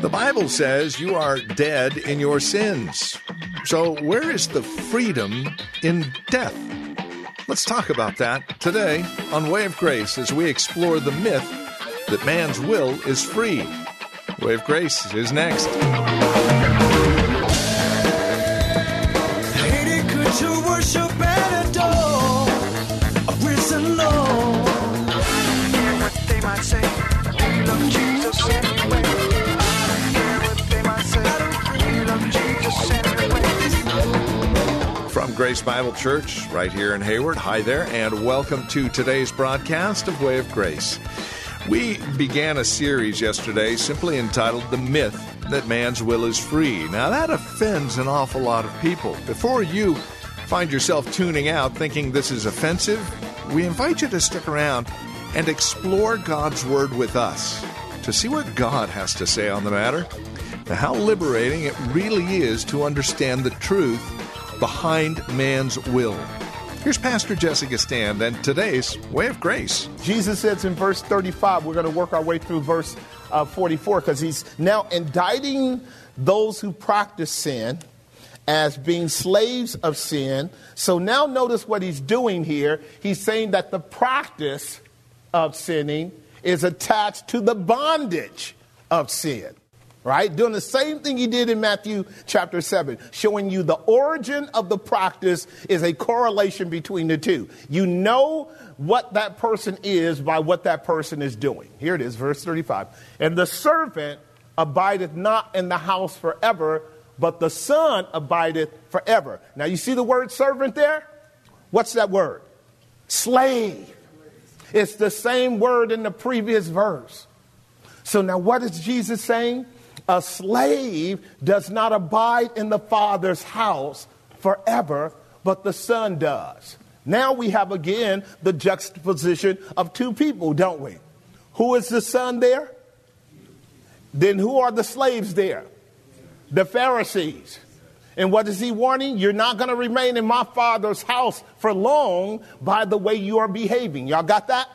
The Bible says you are dead in your sins. So, where is the freedom in death? Let's talk about that today on Way of Grace as we explore the myth that man's will is free. Way of Grace is next. Grace Bible Church, right here in Hayward. Hi there, and welcome to today's broadcast of Way of Grace. We began a series yesterday simply entitled The Myth That Man's Will is Free. Now, that offends an awful lot of people. Before you find yourself tuning out thinking this is offensive, we invite you to stick around and explore God's Word with us to see what God has to say on the matter. How liberating it really is to understand the truth behind man's will. Here's Pastor Jesse Gistand and today's Way of Grace. Jesus says in verse 35, we're going to work our way through verse uh, 44 because he's now indicting those who practice sin as being slaves of sin. So now notice what he's doing here. He's saying that the practice of sinning is attached to the bondage of sin right? Doing the same thing he did in Matthew chapter 7, showing you the origin of the practice is a correlation between the two. You know what that person is by what that person is doing. Here it is, verse 35. And the servant abideth not in the house forever, but the son abideth forever. Now you see the word servant there? What's that word? Slave. It's the same word in the previous verse. So now what is Jesus saying? A slave does not abide in the father's house forever, but the son does. Now we have again the juxtaposition of two people, don't we? Who is the son there? Then who are the slaves there? The Pharisees. And what is he warning? You're not going to remain in my father's house for long by the way you are behaving. Y'all got that?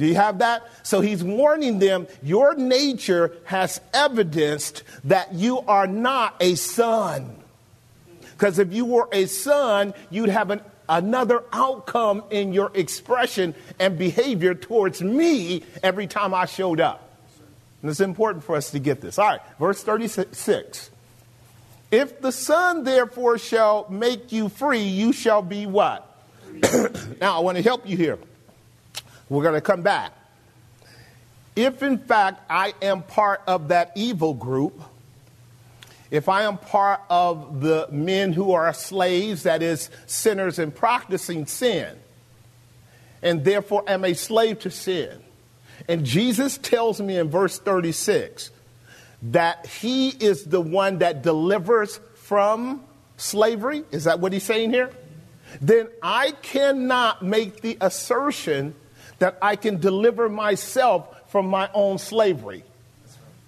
Do you have that? So he's warning them your nature has evidenced that you are not a son. Because if you were a son, you'd have an, another outcome in your expression and behavior towards me every time I showed up. And it's important for us to get this. All right, verse 36. If the Son therefore shall make you free, you shall be what? now, I want to help you here. We're going to come back. If in fact I am part of that evil group, if I am part of the men who are slaves, that is, sinners and practicing sin, and therefore am a slave to sin, and Jesus tells me in verse 36 that he is the one that delivers from slavery, is that what he's saying here? Then I cannot make the assertion that I can deliver myself from my own slavery.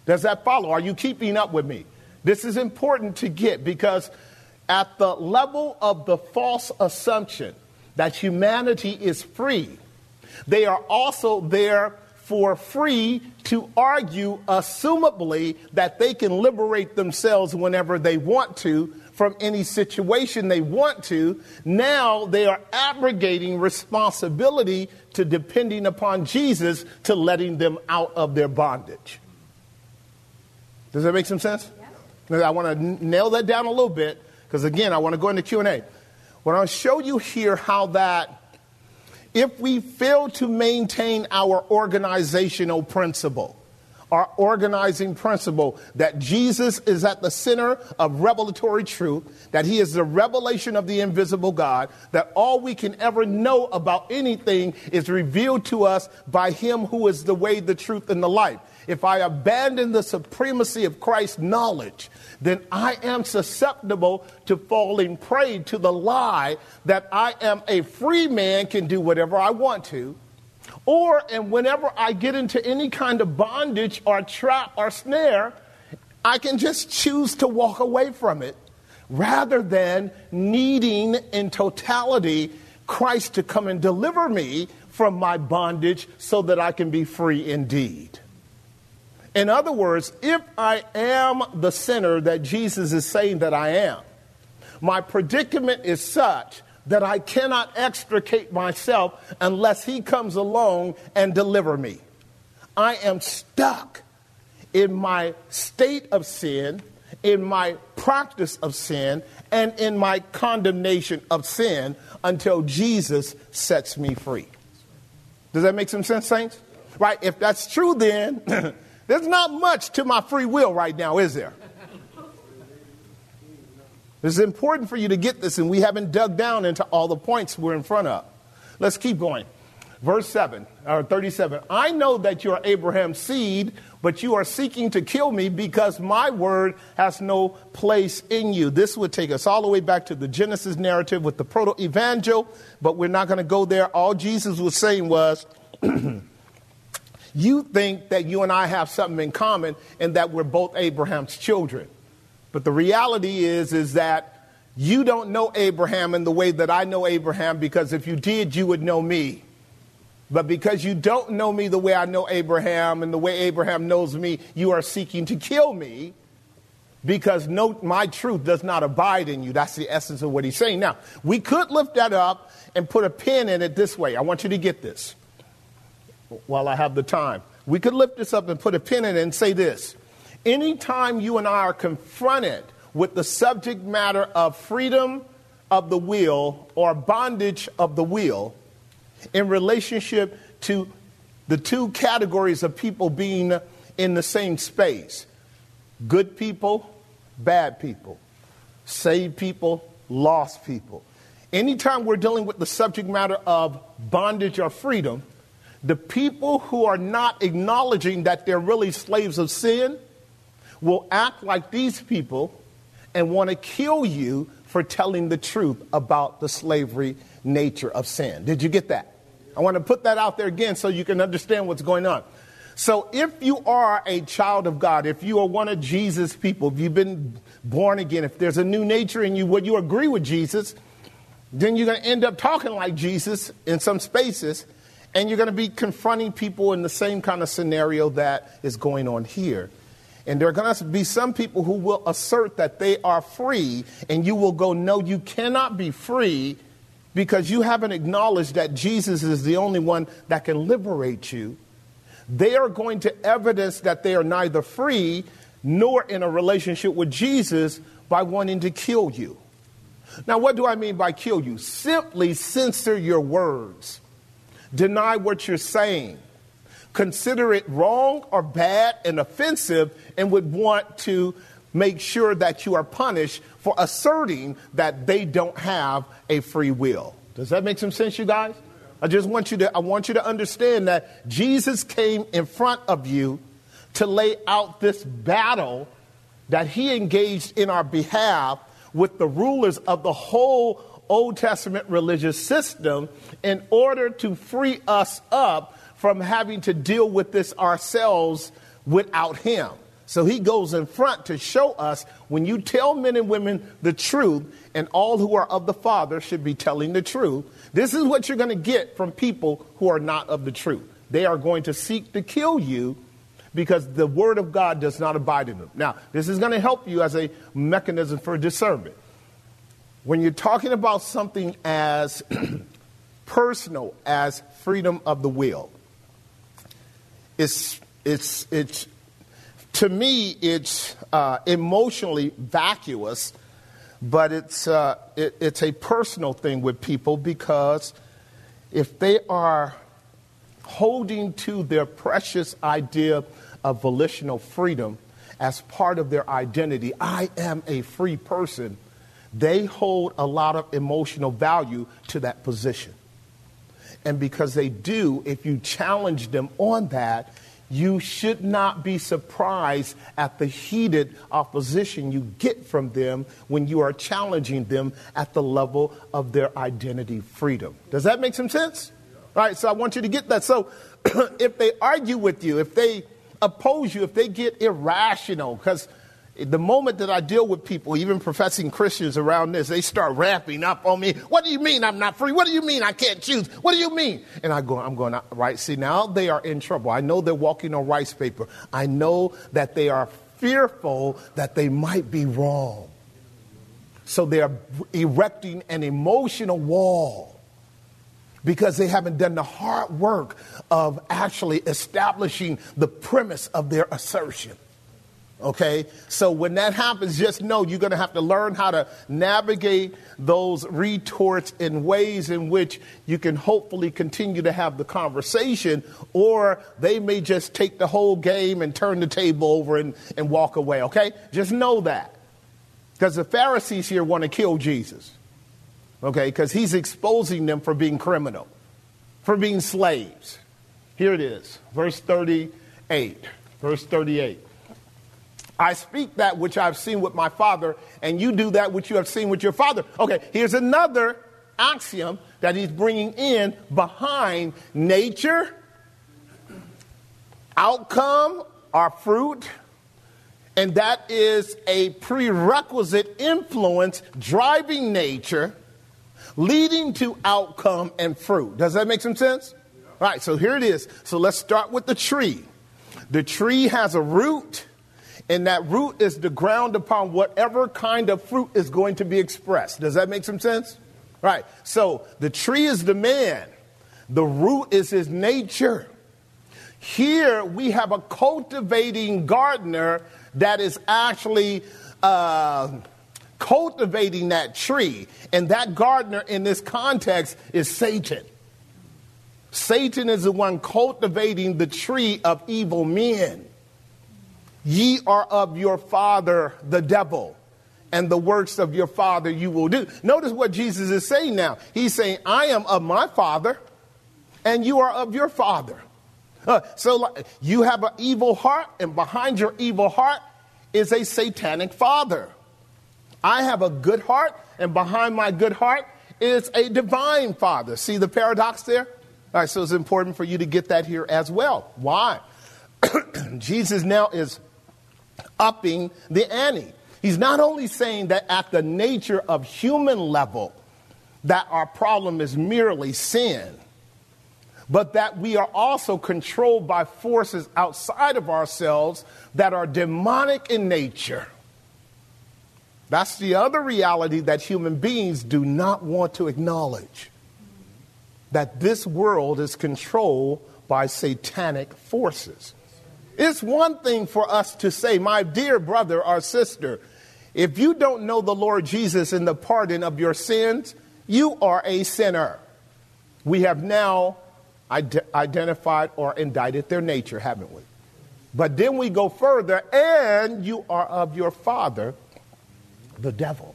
Does that follow? Are you keeping up with me? This is important to get because at the level of the false assumption that humanity is free, they are also there for free to argue, assumably, that they can liberate themselves whenever they want to from any situation they want to. Now they are abrogating responsibility to depending upon Jesus to letting them out of their bondage. Does that make some sense? Yeah. I want to nail that down a little bit because again, I want to go into Q&A. What I'll show you here how that if we fail to maintain our organizational principle, our organizing principle that Jesus is at the center of revelatory truth, that he is the revelation of the invisible God, that all we can ever know about anything is revealed to us by him who is the way, the truth, and the life. If I abandon the supremacy of Christ's knowledge, then I am susceptible to falling prey to the lie that I am a free man, can do whatever I want to or, and whenever I get into any kind of bondage or trap or snare, I can just choose to walk away from it rather than needing in totality Christ to come and deliver me from my bondage so that I can be free indeed. In other words, if I am the sinner that Jesus is saying that I am, my predicament is such that I cannot extricate myself unless He comes along and deliver me. I am stuck in my state of sin, in my practice of sin, and in my condemnation of sin until Jesus sets me free. Does that make some sense, saints? Right? If that's true, then there's not much to my free will right now, is there? It's important for you to get this, and we haven't dug down into all the points we're in front of. Let's keep going. Verse 7 or 37. I know that you are Abraham's seed, but you are seeking to kill me because my word has no place in you. This would take us all the way back to the Genesis narrative with the proto evangel, but we're not going to go there. All Jesus was saying was, You think that you and I have something in common and that we're both Abraham's children. But the reality is, is that you don't know Abraham in the way that I know Abraham because if you did, you would know me. But because you don't know me the way I know Abraham and the way Abraham knows me, you are seeking to kill me because no, my truth does not abide in you. That's the essence of what he's saying. Now, we could lift that up and put a pin in it this way. I want you to get this while I have the time. We could lift this up and put a pin in it and say this Anytime you and I are confronted with the subject matter of freedom of the will or bondage of the will in relationship to the two categories of people being in the same space good people, bad people, saved people, lost people. Anytime we're dealing with the subject matter of bondage or freedom, the people who are not acknowledging that they're really slaves of sin will act like these people and want to kill you for telling the truth about the slavery nature of sin. Did you get that? I want to put that out there again so you can understand what's going on. So, if you are a child of God, if you are one of Jesus' people, if you've been born again, if there's a new nature in you, would you agree with Jesus? Then you're going to end up talking like Jesus in some spaces, and you're going to be confronting people in the same kind of scenario that is going on here. And there are going to be some people who will assert that they are free, and you will go, No, you cannot be free because you haven't acknowledged that Jesus is the only one that can liberate you. They are going to evidence that they are neither free nor in a relationship with Jesus by wanting to kill you. Now, what do I mean by kill you? Simply censor your words, deny what you're saying consider it wrong or bad and offensive and would want to make sure that you are punished for asserting that they don't have a free will. Does that make some sense, you guys? I just want you to I want you to understand that Jesus came in front of you to lay out this battle that he engaged in our behalf with the rulers of the whole Old Testament religious system in order to free us up from having to deal with this ourselves without Him. So he goes in front to show us when you tell men and women the truth, and all who are of the Father should be telling the truth, this is what you're going to get from people who are not of the truth. They are going to seek to kill you because the Word of God does not abide in them. Now, this is going to help you as a mechanism for discernment. When you're talking about something as personal as freedom of the will, it's, it's, it's, to me, it's uh, emotionally vacuous, but it's, uh, it, it's a personal thing with people because if they are holding to their precious idea of volitional freedom as part of their identity. I am a free person. They hold a lot of emotional value to that position. And because they do, if you challenge them on that, you should not be surprised at the heated opposition you get from them when you are challenging them at the level of their identity freedom. Does that make some sense? All right, so I want you to get that. So if they argue with you, if they oppose you, if they get irrational, because the moment that I deal with people, even professing Christians around this, they start ramping up on me. What do you mean I'm not free? What do you mean I can't choose? What do you mean? And I go, I'm going, right. See, now they are in trouble. I know they're walking on rice paper. I know that they are fearful that they might be wrong. So they are erecting an emotional wall because they haven't done the hard work of actually establishing the premise of their assertion. Okay? So when that happens, just know you're going to have to learn how to navigate those retorts in ways in which you can hopefully continue to have the conversation, or they may just take the whole game and turn the table over and, and walk away. Okay? Just know that. Because the Pharisees here want to kill Jesus. Okay? Because he's exposing them for being criminal, for being slaves. Here it is, verse 38. Verse 38. I speak that which I've seen with my father, and you do that which you have seen with your father. Okay, here's another axiom that he's bringing in behind nature, outcome, or fruit, and that is a prerequisite influence driving nature, leading to outcome and fruit. Does that make some sense? All right, so here it is. So let's start with the tree. The tree has a root and that root is the ground upon whatever kind of fruit is going to be expressed. Does that make some sense? Right. So the tree is the man, the root is his nature. Here we have a cultivating gardener that is actually uh, cultivating that tree. And that gardener in this context is Satan. Satan is the one cultivating the tree of evil men. Ye are of your father, the devil, and the works of your father you will do. Notice what Jesus is saying now. He's saying, I am of my father, and you are of your father. Uh, so like, you have an evil heart, and behind your evil heart is a satanic father. I have a good heart, and behind my good heart is a divine father. See the paradox there? All right, so it's important for you to get that here as well. Why? Jesus now is upping the ante. He's not only saying that at the nature of human level, that our problem is merely sin, but that we are also controlled by forces outside of ourselves that are demonic in nature. That's the other reality that human beings do not want to acknowledge. That this world is controlled by satanic forces. It's one thing for us to say, my dear brother or sister, if you don't know the Lord Jesus in the pardon of your sins, you are a sinner. We have now identified or indicted their nature, haven't we? But then we go further, and you are of your father, the devil.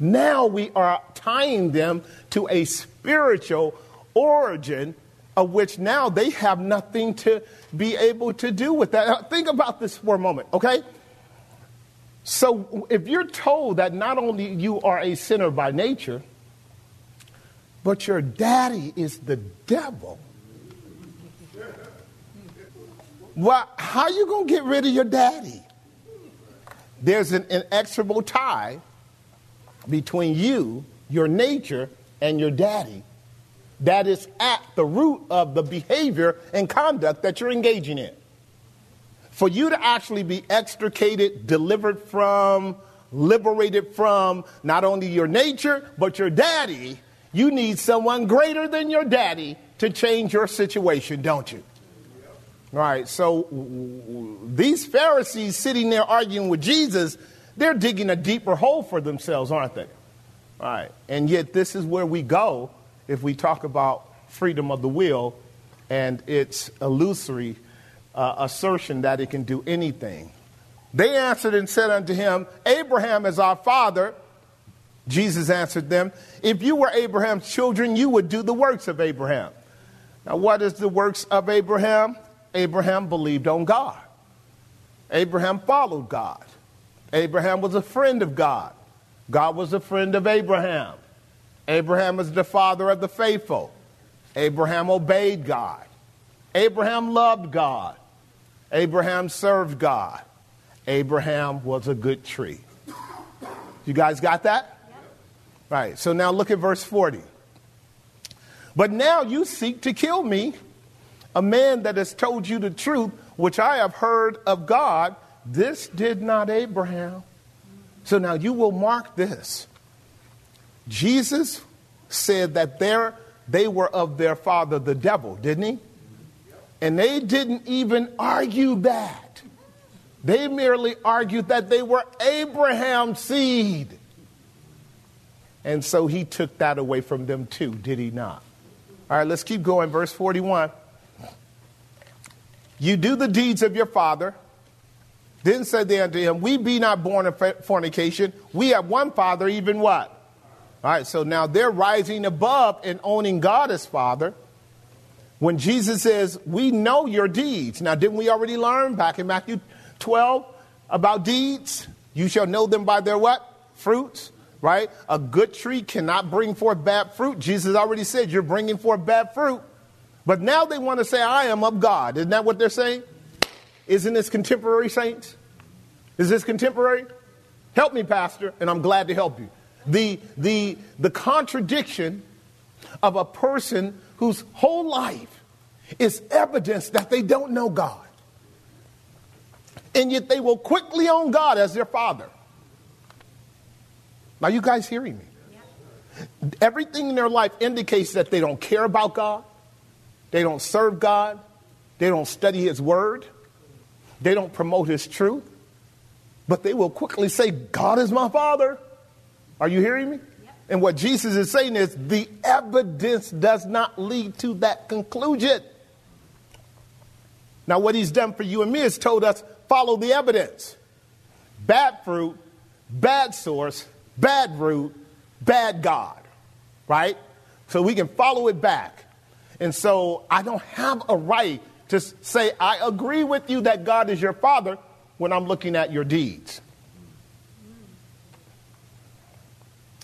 Now we are tying them to a spiritual origin of which now they have nothing to be able to do with that. Now, think about this for a moment, okay? So if you're told that not only you are a sinner by nature, but your daddy is the devil. Well, how are you going to get rid of your daddy? There's an inexorable tie between you, your nature, and your daddy that is at the root of the behavior and conduct that you're engaging in. For you to actually be extricated, delivered from, liberated from not only your nature, but your daddy, you need someone greater than your daddy to change your situation, don't you? All right, so these Pharisees sitting there arguing with Jesus, they're digging a deeper hole for themselves, aren't they? All right, and yet this is where we go if we talk about freedom of the will and its illusory uh, assertion that it can do anything. They answered and said unto him, Abraham is our father. Jesus answered them, If you were Abraham's children, you would do the works of Abraham. Now, what is the works of Abraham? Abraham believed on God. Abraham followed God. Abraham was a friend of God. God was a friend of Abraham. Abraham is the father of the faithful. Abraham obeyed God. Abraham loved God. Abraham served God. Abraham was a good tree. You guys got that? Right. So now look at verse 40. But now you seek to kill me, a man that has told you the truth, which I have heard of God. This did not Abraham. So now you will mark this. Jesus said that they were of their father, the devil, didn't he? And they didn't even argue that. They merely argued that they were Abraham's seed. And so he took that away from them too, did he not? All right, let's keep going. Verse 41. You do the deeds of your father. Then said they unto him, We be not born of fornication. We have one father, even what? All right, so now they're rising above and owning God as Father. When Jesus says, We know your deeds. Now, didn't we already learn back in Matthew 12 about deeds? You shall know them by their what? Fruits, right? A good tree cannot bring forth bad fruit. Jesus already said, You're bringing forth bad fruit. But now they want to say, I am of God. Isn't that what they're saying? Isn't this contemporary, saints? Is this contemporary? Help me, Pastor, and I'm glad to help you. The, the, the contradiction of a person whose whole life is evidence that they don't know God. And yet they will quickly own God as their father. Are you guys hearing me? Everything in their life indicates that they don't care about God, they don't serve God, they don't study His Word, they don't promote His truth, but they will quickly say, God is my Father. Are you hearing me? And what Jesus is saying is the evidence does not lead to that conclusion. Now, what he's done for you and me is told us follow the evidence. Bad fruit, bad source, bad root, bad God, right? So we can follow it back. And so I don't have a right to say, I agree with you that God is your father when I'm looking at your deeds.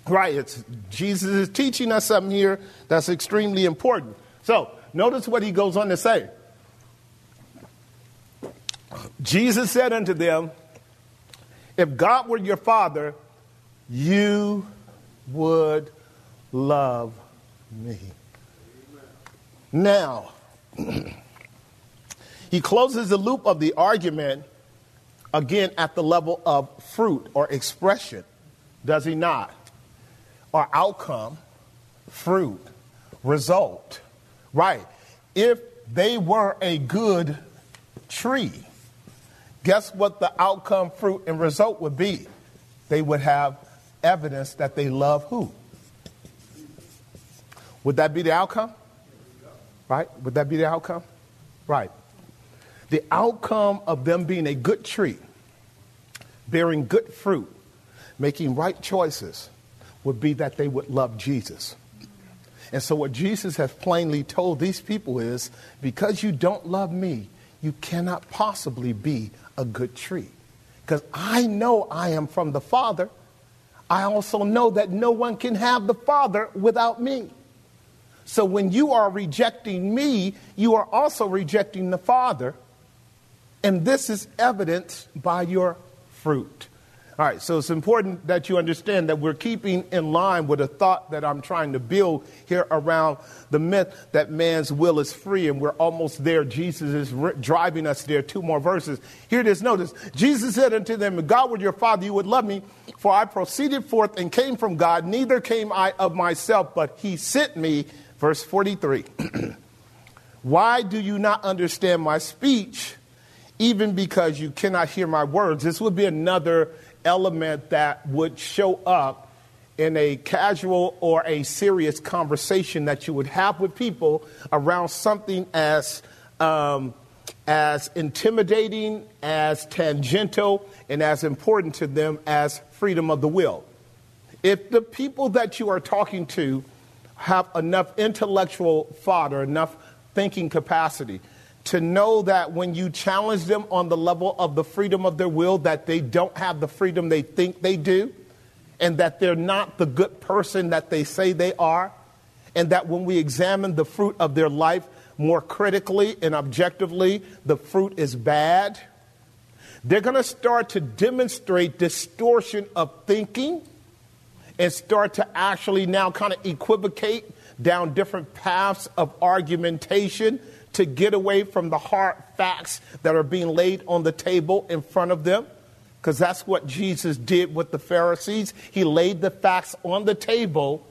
Right, it's Jesus is teaching us something here that's extremely important. So, notice what he goes on to say. Jesus said unto them, If God were your father, you would love me. Now, he closes the loop of the argument again at the level of fruit or expression, does he not? Or outcome, fruit, result. Right. If they were a good tree, guess what the outcome, fruit, and result would be? They would have evidence that they love who? Would that be the outcome? Right? Would that be the outcome? Right. The outcome of them being a good tree, bearing good fruit, making right choices, would be that they would love Jesus. And so, what Jesus has plainly told these people is because you don't love me, you cannot possibly be a good tree. Because I know I am from the Father. I also know that no one can have the Father without me. So, when you are rejecting me, you are also rejecting the Father. And this is evidenced by your fruit. All right, so it's important that you understand that we're keeping in line with a thought that I'm trying to build here around the myth that man's will is free, and we're almost there. Jesus is re- driving us there. Two more verses. Here it is. Notice Jesus said unto them, If God were your father, you would love me, for I proceeded forth and came from God, neither came I of myself, but he sent me. Verse 43. Why do you not understand my speech? Even because you cannot hear my words. This would be another element that would show up in a casual or a serious conversation that you would have with people around something as um, as intimidating, as tangential, and as important to them as freedom of the will. If the people that you are talking to have enough intellectual fodder, enough thinking capacity to know that when you challenge them on the level of the freedom of their will, that they don't have the freedom they think they do, and that they're not the good person that they say they are, and that when we examine the fruit of their life more critically and objectively, the fruit is bad. They're going to start to demonstrate distortion of thinking and start to actually now kind of equivocate down different paths of argumentation to get away from the hard facts that are being laid on the table in front of them. Because that's what Jesus did with the Pharisees. He laid the facts on the table,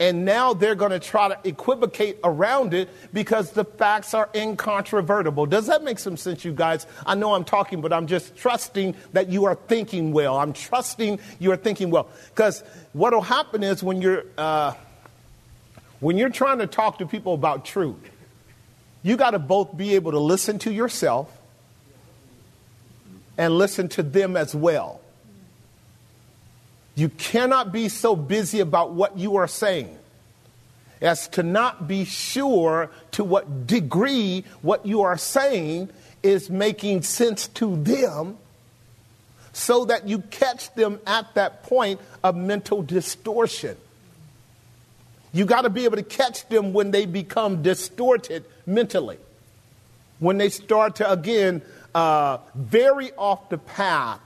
and now they're going to try to equivocate around it because the facts are incontrovertible. Does that make some sense, you guys? I know I'm talking, but I'm just trusting that you are thinking well. I'm trusting you are thinking well. Because what will happen is when you're, uh, when you're trying to talk to people about truth, you got to both be able to listen to yourself and listen to them as well. You cannot be so busy about what you are saying as to not be sure to what degree what you are saying is making sense to them so that you catch them at that point of mental distortion. You got to be able to catch them when they become distorted mentally, when they start to, again, uh, vary off the path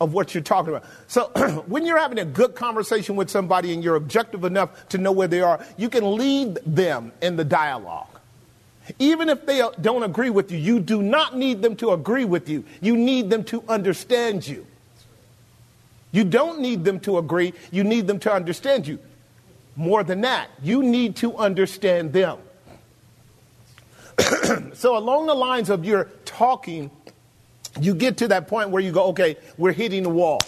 of what you're talking about. So when you're having a good conversation with somebody and you're objective enough to know where they are, you can lead them in the dialogue. Even if they don't agree with you, you do not need them to agree with you. You need them to understand you. You don't need them to agree, you need them to understand you. More than that, you need to understand them. so, along the lines of your talking, you get to that point where you go, okay, we're hitting the wall.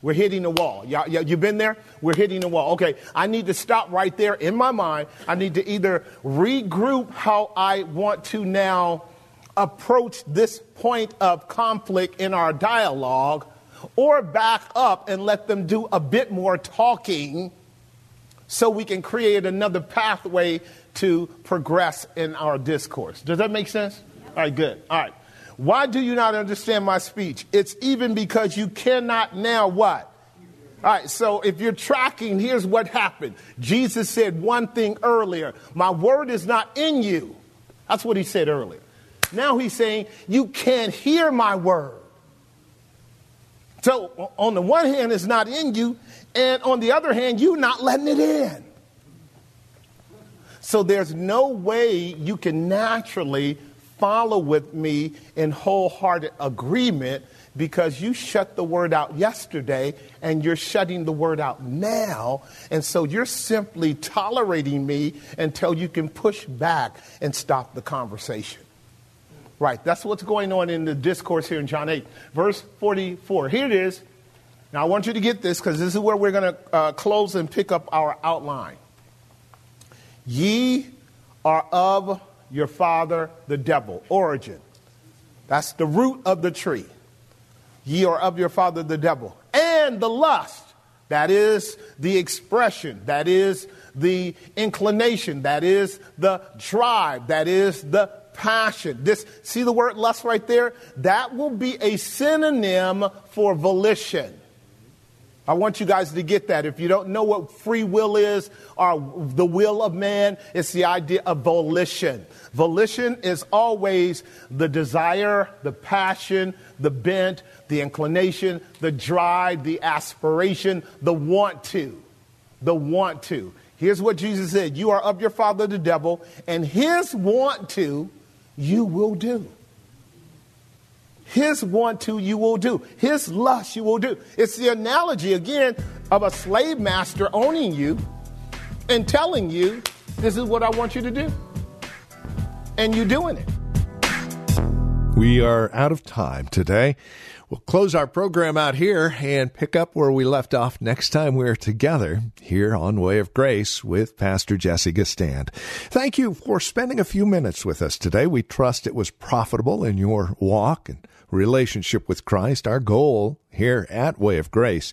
We're hitting the wall. You have been there? We're hitting the wall. Okay, I need to stop right there in my mind. I need to either regroup how I want to now approach this point of conflict in our dialogue or back up and let them do a bit more talking so we can create another pathway to progress in our discourse. Does that make sense? All right, good. All right. Why do you not understand my speech? It's even because you cannot now what? All right, so if you're tracking, here's what happened. Jesus said one thing earlier My word is not in you. That's what he said earlier. Now he's saying, You can't hear my word. So, on the one hand, it's not in you, and on the other hand, you're not letting it in. So, there's no way you can naturally follow with me in wholehearted agreement because you shut the word out yesterday and you're shutting the word out now. And so you're simply tolerating me until you can push back and stop the conversation. Right, that's what's going on in the discourse here in John 8, verse 44. Here it is. Now, I want you to get this because this is where we're going to uh, close and pick up our outline. Ye are of your father, the devil. Origin. That's the root of the tree. Ye are of your father, the devil. And the lust. That is the expression. That is the inclination. That is the drive. That is the passion. This, see the word lust right there? That will be a synonym for volition. I want you guys to get that. If you don't know what free will is or the will of man, it's the idea of volition. Volition is always the desire, the passion, the bent, the inclination, the drive, the aspiration, the want to. The want to. Here's what Jesus said You are of your father, the devil, and his want to you will do. His want to, you will do. His lust, you will do. It's the analogy, again, of a slave master owning you and telling you, this is what I want you to do. And you doing it. We are out of time today. We'll close our program out here and pick up where we left off next time we're together here on Way of Grace with Pastor Jesse Gistand. Thank you for spending a few minutes with us today. We trust it was profitable in your walk and relationship with Christ. Our goal here at Way of Grace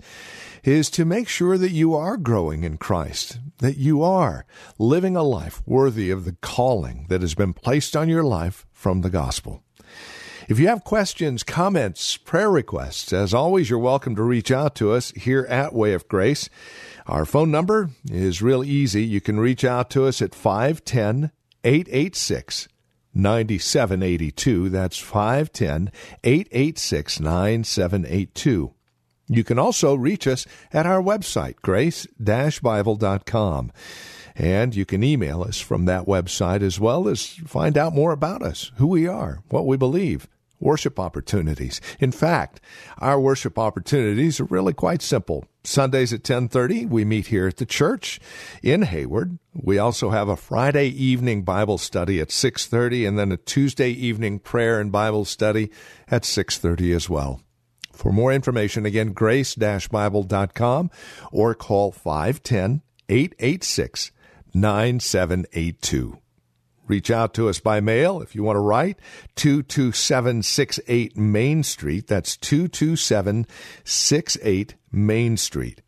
is to make sure that you are growing in Christ, that you are living a life worthy of the calling that has been placed on your life from the gospel. If you have questions, comments, prayer requests, as always, you're welcome to reach out to us here at Way of Grace. Our phone number is real easy. You can reach out to us at 510 886 9782. That's 510 886 9782. You can also reach us at our website, grace-bible.com. And you can email us from that website as well as find out more about us, who we are, what we believe worship opportunities. In fact, our worship opportunities are really quite simple. Sundays at 10:30 we meet here at the church in Hayward. We also have a Friday evening Bible study at 6:30 and then a Tuesday evening prayer and Bible study at 6:30 as well. For more information again grace-bible.com or call 510 886 9782. Reach out to us by mail if you want to write. 22768 Main Street. That's 22768 Main Street,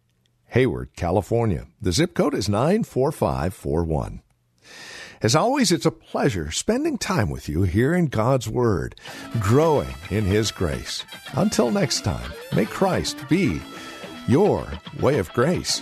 Hayward, California. The zip code is 94541. As always, it's a pleasure spending time with you here in God's Word, growing in His grace. Until next time, may Christ be your way of grace.